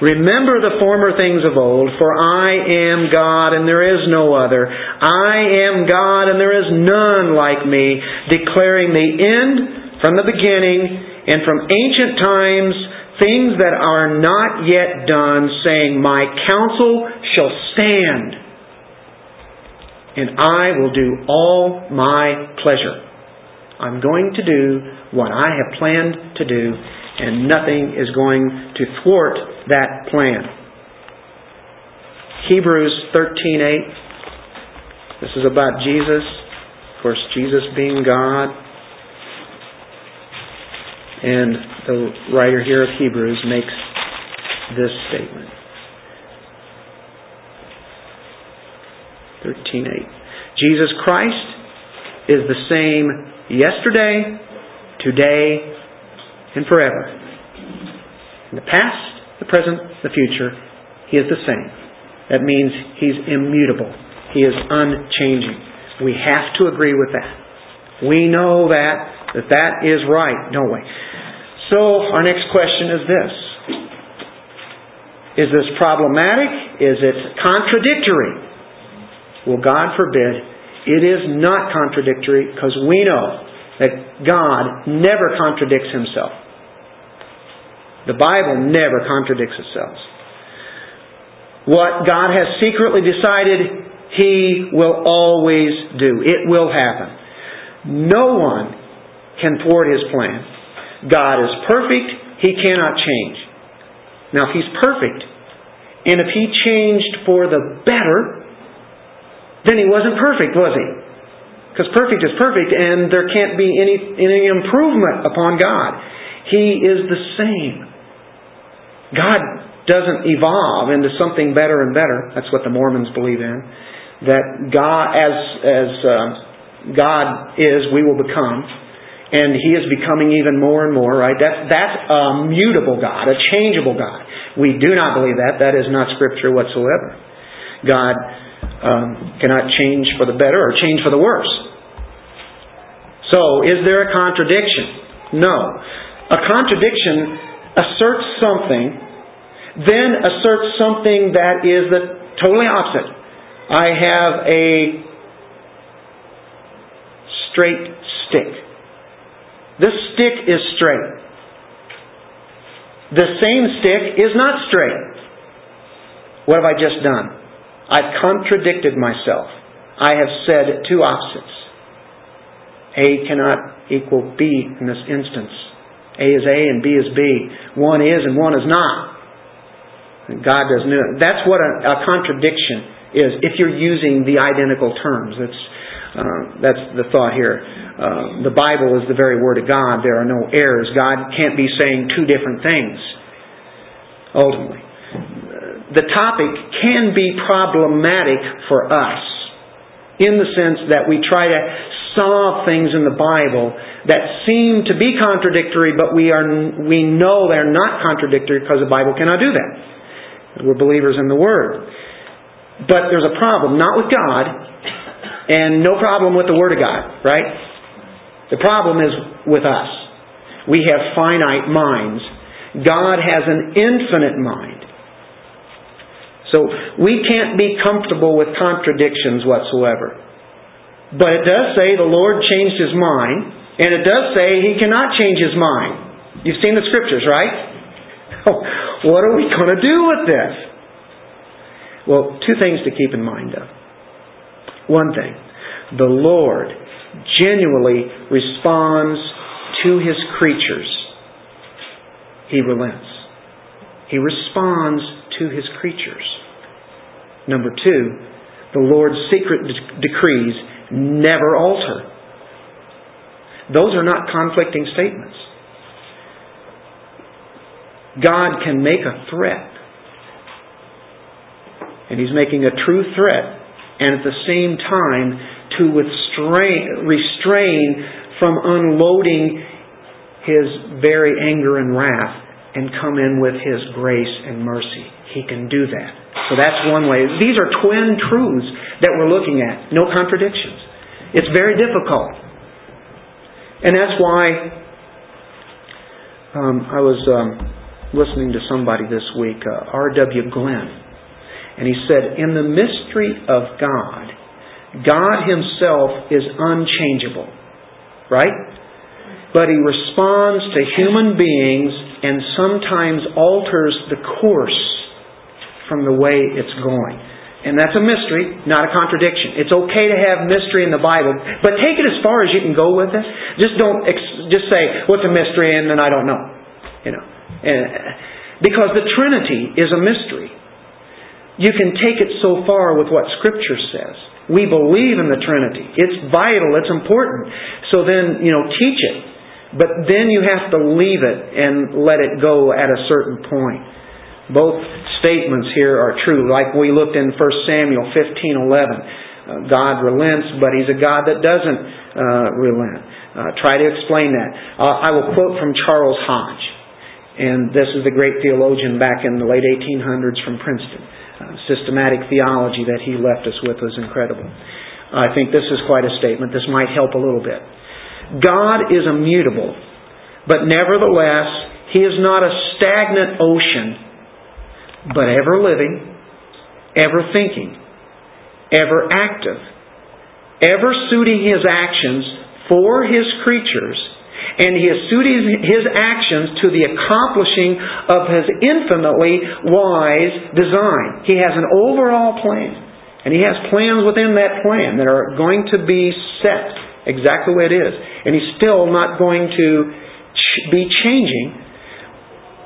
Remember the former things of old, for I am God and there is no other. I am God and there is none like me, declaring the end from the beginning and from ancient times things that are not yet done, saying, My counsel shall stand, and I will do all my pleasure. I'm going to do what I have planned to do, and nothing is going to thwart that plan. Hebrews 13:8 This is about Jesus. Of course, Jesus being God. And the writer here of Hebrews makes this statement. 13:8 Jesus Christ is the same yesterday, today, and forever. In the past, the present, the future, He is the same. That means He's immutable. He is unchanging. We have to agree with that. We know that, that that is right, don't we? So, our next question is this. Is this problematic? Is it contradictory? Well, God forbid. It is not contradictory because we know that God never contradicts Himself. The Bible never contradicts itself. What God has secretly decided, He will always do. It will happen. No one can thwart His plan. God is perfect. He cannot change. Now, if He's perfect, and if He changed for the better, then He wasn't perfect, was He? Because perfect is perfect, and there can't be any, any improvement upon God. He is the same. God doesn't evolve into something better and better. That's what the Mormons believe in. That God, as as uh, God is, we will become, and He is becoming even more and more. Right? That's that's a mutable God, a changeable God. We do not believe that. That is not Scripture whatsoever. God um, cannot change for the better or change for the worse. So, is there a contradiction? No. A contradiction asserts something, then asserts something that is the totally opposite. I have a straight stick. This stick is straight. The same stick is not straight. What have I just done? I've contradicted myself. I have said two opposites. A cannot equal B in this instance. A is A and B is B. One is and one is not. God doesn't do it. That's what a, a contradiction is if you're using the identical terms. That's, uh, that's the thought here. Uh, the Bible is the very Word of God. There are no errors. God can't be saying two different things, ultimately the topic can be problematic for us in the sense that we try to solve things in the Bible that seem to be contradictory, but we are we know they're not contradictory because the Bible cannot do that. We're believers in the Word. But there's a problem, not with God, and no problem with the Word of God, right? The problem is with us. We have finite minds. God has an infinite mind. So we can't be comfortable with contradictions whatsoever. But it does say the Lord changed his mind, and it does say he cannot change his mind. You've seen the scriptures, right? [LAUGHS] what are we going to do with this? Well, two things to keep in mind of. One thing, the Lord genuinely responds to his creatures. He relents. He responds to his creatures. Number two, the Lord's secret de- decrees never alter. Those are not conflicting statements. God can make a threat, and He's making a true threat, and at the same time to restrain, restrain from unloading His very anger and wrath and come in with His grace and mercy. He can do that. So that's one way. These are twin truths that we're looking at. No contradictions. It's very difficult. And that's why um, I was um, listening to somebody this week, uh, R.W. Glenn, and he said, In the mystery of God, God Himself is unchangeable, right? But He responds to human beings and sometimes alters the course from the way it's going. And that's a mystery, not a contradiction. It's okay to have mystery in the Bible, but take it as far as you can go with it. Just don't just say, what's a mystery and then I don't know. You know, because the Trinity is a mystery. You can take it so far with what Scripture says. We believe in the Trinity. It's vital. It's important. So then, you know, teach it. But then you have to leave it and let it go at a certain point. Both statements here are true. Like we looked in 1 Samuel 15:11, uh, God relents, but He's a God that doesn't uh, relent. Uh, try to explain that. Uh, I will quote from Charles Hodge, and this is the great theologian back in the late 1800s from Princeton. Uh, systematic theology that he left us with was incredible. I think this is quite a statement. This might help a little bit. God is immutable, but nevertheless, He is not a stagnant ocean, but ever living, ever thinking, ever active, ever suiting His actions for His creatures, and He is suiting His actions to the accomplishing of His infinitely wise design. He has an overall plan, and He has plans within that plan that are going to be set exactly the way it is. And he's still not going to be changing.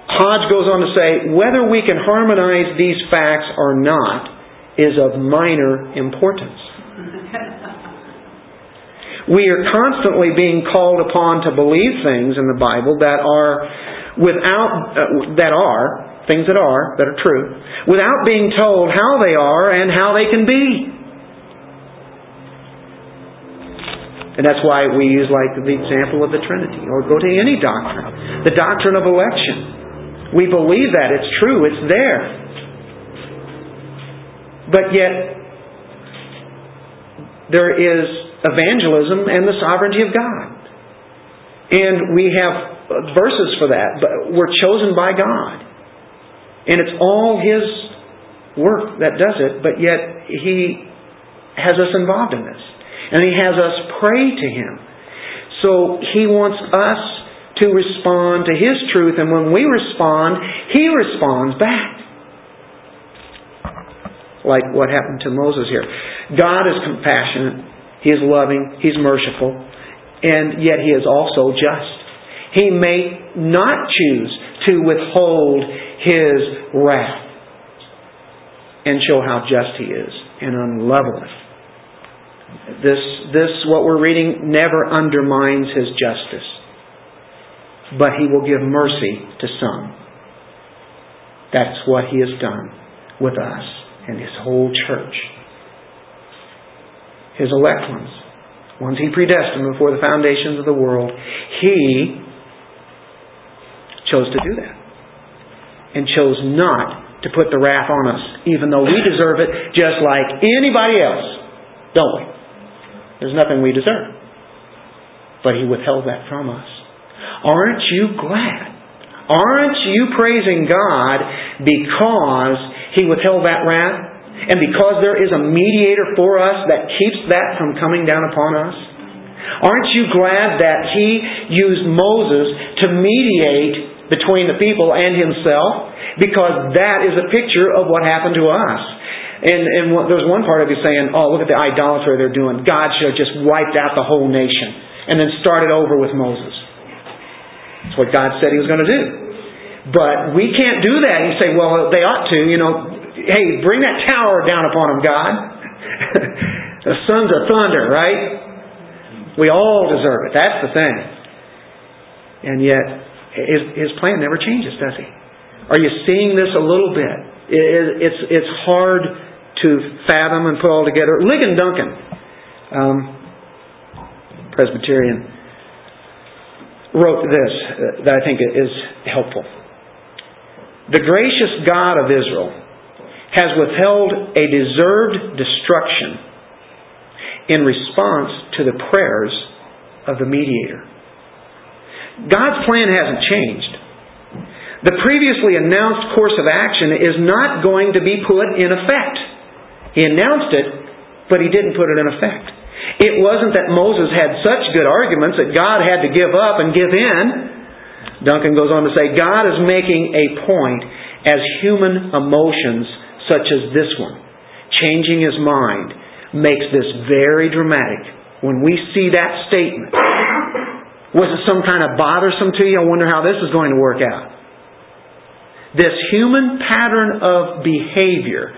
Hodge goes on to say, whether we can harmonize these facts or not is of minor importance. [LAUGHS] we are constantly being called upon to believe things in the Bible that are without uh, that are things that are that are true without being told how they are and how they can be. And that's why we use like the example of the Trinity or go to any doctrine. The doctrine of election. We believe that. It's true. It's there. But yet, there is evangelism and the sovereignty of God. And we have verses for that. But we're chosen by God. And it's all His work that does it, but yet He has us involved in this. And He has us pray to Him. So He wants us to respond to His truth, and when we respond, He responds back. Like what happened to Moses here. God is compassionate, He is loving, He's merciful, and yet He is also just. He may not choose to withhold His wrath and show how just He is and unleavened. This, this, what we're reading, never undermines his justice. But he will give mercy to some. That's what he has done with us and his whole church. His elect ones, ones he predestined before the foundations of the world, he chose to do that. And chose not to put the wrath on us, even though we deserve it just like anybody else, don't we? There's nothing we deserve. But He withheld that from us. Aren't you glad? Aren't you praising God because He withheld that wrath? And because there is a mediator for us that keeps that from coming down upon us? Aren't you glad that He used Moses to mediate between the people and Himself? Because that is a picture of what happened to us. And, and there's one part of you saying, oh, look at the idolatry they're doing. God should have just wiped out the whole nation and then started over with Moses. That's what God said He was going to do. But we can't do that. You say, well, they ought to. You know, hey, bring that tower down upon them, God. [LAUGHS] the sons of thunder, right? We all deserve it. That's the thing. And yet, his, his plan never changes, does he? Are you seeing this a little bit? It's, it's hard to fathom and put all together. Ligon Duncan, um, Presbyterian, wrote this uh, that I think is helpful. The gracious God of Israel has withheld a deserved destruction in response to the prayers of the mediator. God's plan hasn't changed. The previously announced course of action is not going to be put in effect. He announced it, but he didn't put it in effect. It wasn't that Moses had such good arguments that God had to give up and give in. Duncan goes on to say, God is making a point as human emotions such as this one, changing his mind, makes this very dramatic. When we see that statement, Was it some kind of bothersome to you? I wonder how this is going to work out. This human pattern of behavior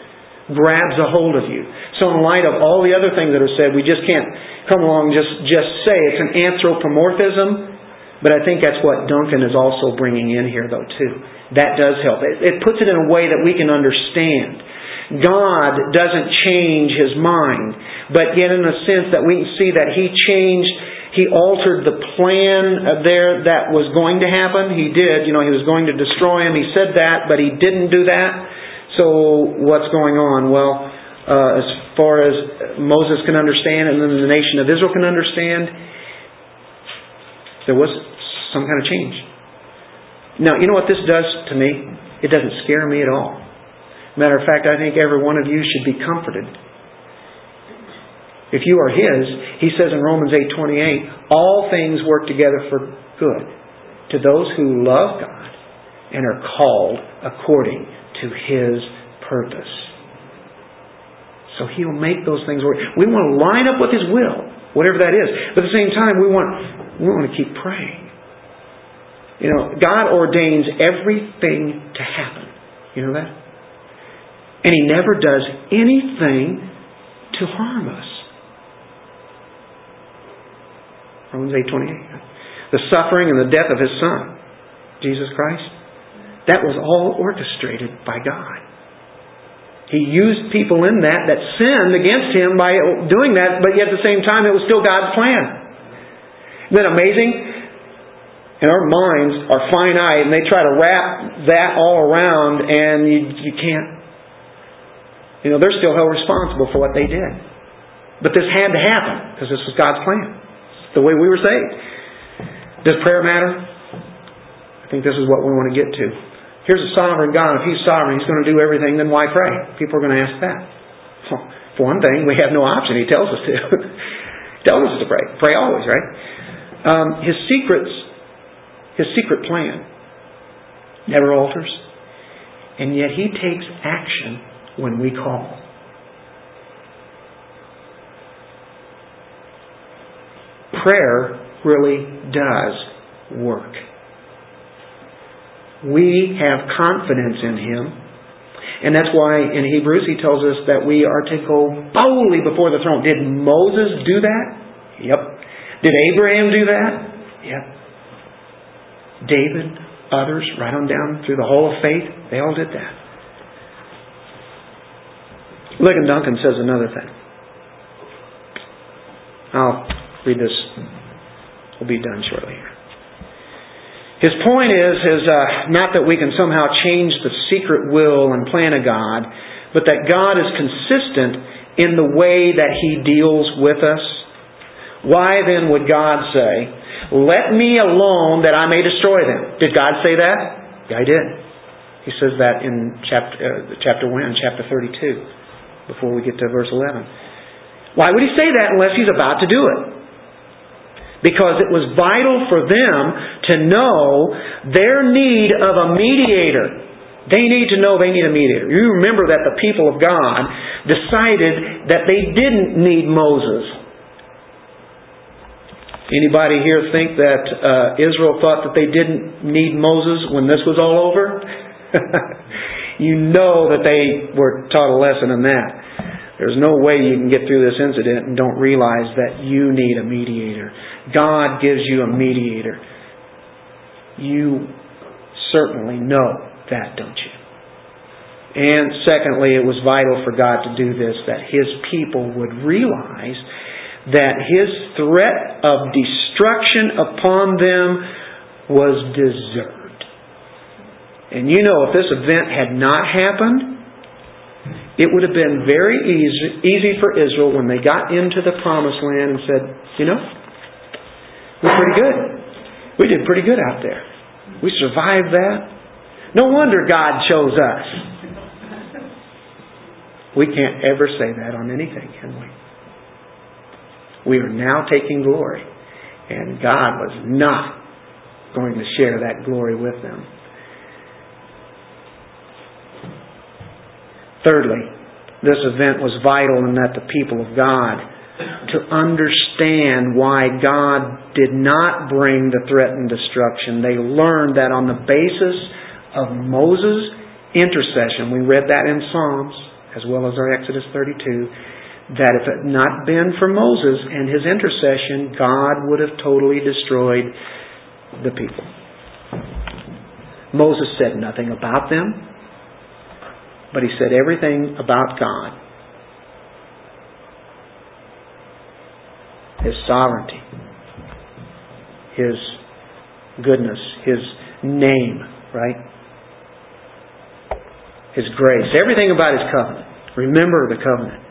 grabs a hold of you. So in light of all the other things that are said, we just can't come along and just, just say it's an anthropomorphism. But I think that's what Duncan is also bringing in here, though, too. That does help. It, it puts it in a way that we can understand. God doesn't change His mind, but yet in a sense that we can see that He changed he altered the plan there that was going to happen. He did. You know, he was going to destroy him. He said that, but he didn't do that. So what's going on? Well, uh, as far as Moses can understand and then the nation of Israel can understand, there was some kind of change. Now, you know what this does to me? It doesn't scare me at all. Matter of fact, I think every one of you should be comforted if you are His, He says in Romans 8:28, all things work together for good to those who love God and are called according to His purpose. So He'll make those things work. We want to line up with His will, whatever that is. But at the same time, we want we want to keep praying. You know, God ordains everything to happen. You know that? And He never does anything to harm us. Romans 8.28. The suffering and the death of His Son, Jesus Christ, that was all orchestrated by God. He used people in that that sinned against Him by doing that, but yet at the same time it was still God's plan. Isn't that amazing? And our minds are finite and they try to wrap that all around and you, you can't. You know, they're still held responsible for what they did. But this had to happen because this was God's plan the way we were saved. Does prayer matter? I think this is what we want to get to. Here's a sovereign God. If He's sovereign, He's going to do everything, then why pray? People are going to ask that. For one thing, we have no option. He tells us to. he [LAUGHS] tells us to pray. Pray always, right? Um, his secrets, His secret plan never alters. And yet He takes action when we call. prayer really does work. We have confidence in Him. And that's why in Hebrews he tells us that we are to go boldly before the throne. Did Moses do that? Yep. Did Abraham do that? Yep. David, others, right on down through the whole of faith, they all did that. Ligon Duncan says another thing. I'll read this. We'll be done shortly here. His point is, is uh, not that we can somehow change the secret will and plan of God, but that God is consistent in the way that He deals with us. Why then would God say, Let me alone that I may destroy them? Did God say that? Yeah, He did. He says that in chapter, uh, chapter 1, chapter 32, before we get to verse 11. Why would He say that unless He's about to do it? Because it was vital for them to know their need of a mediator. They need to know they need a mediator. You remember that the people of God decided that they didn't need Moses. Anybody here think that uh, Israel thought that they didn't need Moses when this was all over? [LAUGHS] you know that they were taught a lesson in that. There's no way you can get through this incident and don't realize that you need a mediator. God gives you a mediator. You certainly know that, don't you? And secondly, it was vital for God to do this that His people would realize that His threat of destruction upon them was deserved. And you know, if this event had not happened, it would have been very easy, easy for Israel when they got into the promised land and said, you know, we're pretty good. We did pretty good out there. We survived that. No wonder God chose us. We can't ever say that on anything, can we? We are now taking glory, and God was not going to share that glory with them. Thirdly, this event was vital in that the people of God to understand why God did not bring the threatened destruction. They learned that on the basis of Moses' intercession, we read that in Psalms as well as our Exodus 32, that if it had not been for Moses and his intercession, God would have totally destroyed the people. Moses said nothing about them, but he said everything about God. His sovereignty, His goodness, His name, right? His grace, everything about His covenant. Remember the covenant.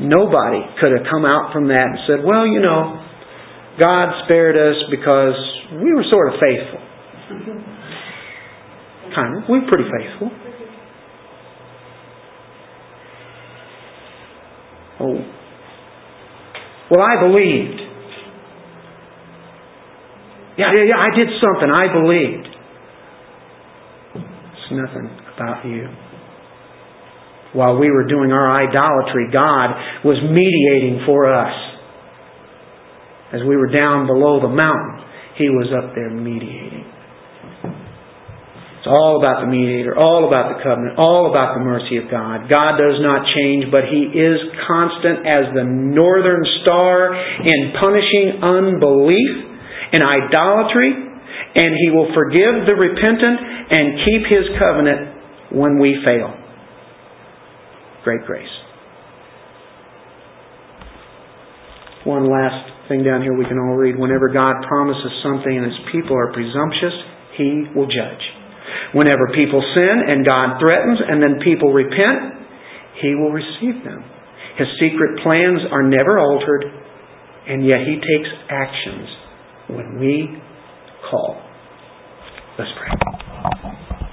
Nobody could have come out from that and said, well, you know, God spared us because we were sort of faithful. Kind of. We were pretty faithful. Oh. Well, I believed. Yeah, yeah, yeah, I did something. I believed. It's nothing about you. While we were doing our idolatry, God was mediating for us. As we were down below the mountain, He was up there mediating. It's all about the mediator, all about the covenant, all about the mercy of God. God does not change, but He is constant as the northern star in punishing unbelief and idolatry, and He will forgive the repentant and keep His covenant when we fail. Great grace. One last thing down here we can all read. Whenever God promises something and His people are presumptuous, He will judge. Whenever people sin and God threatens and then people repent, He will receive them. His secret plans are never altered, and yet He takes actions when we call. Let's pray.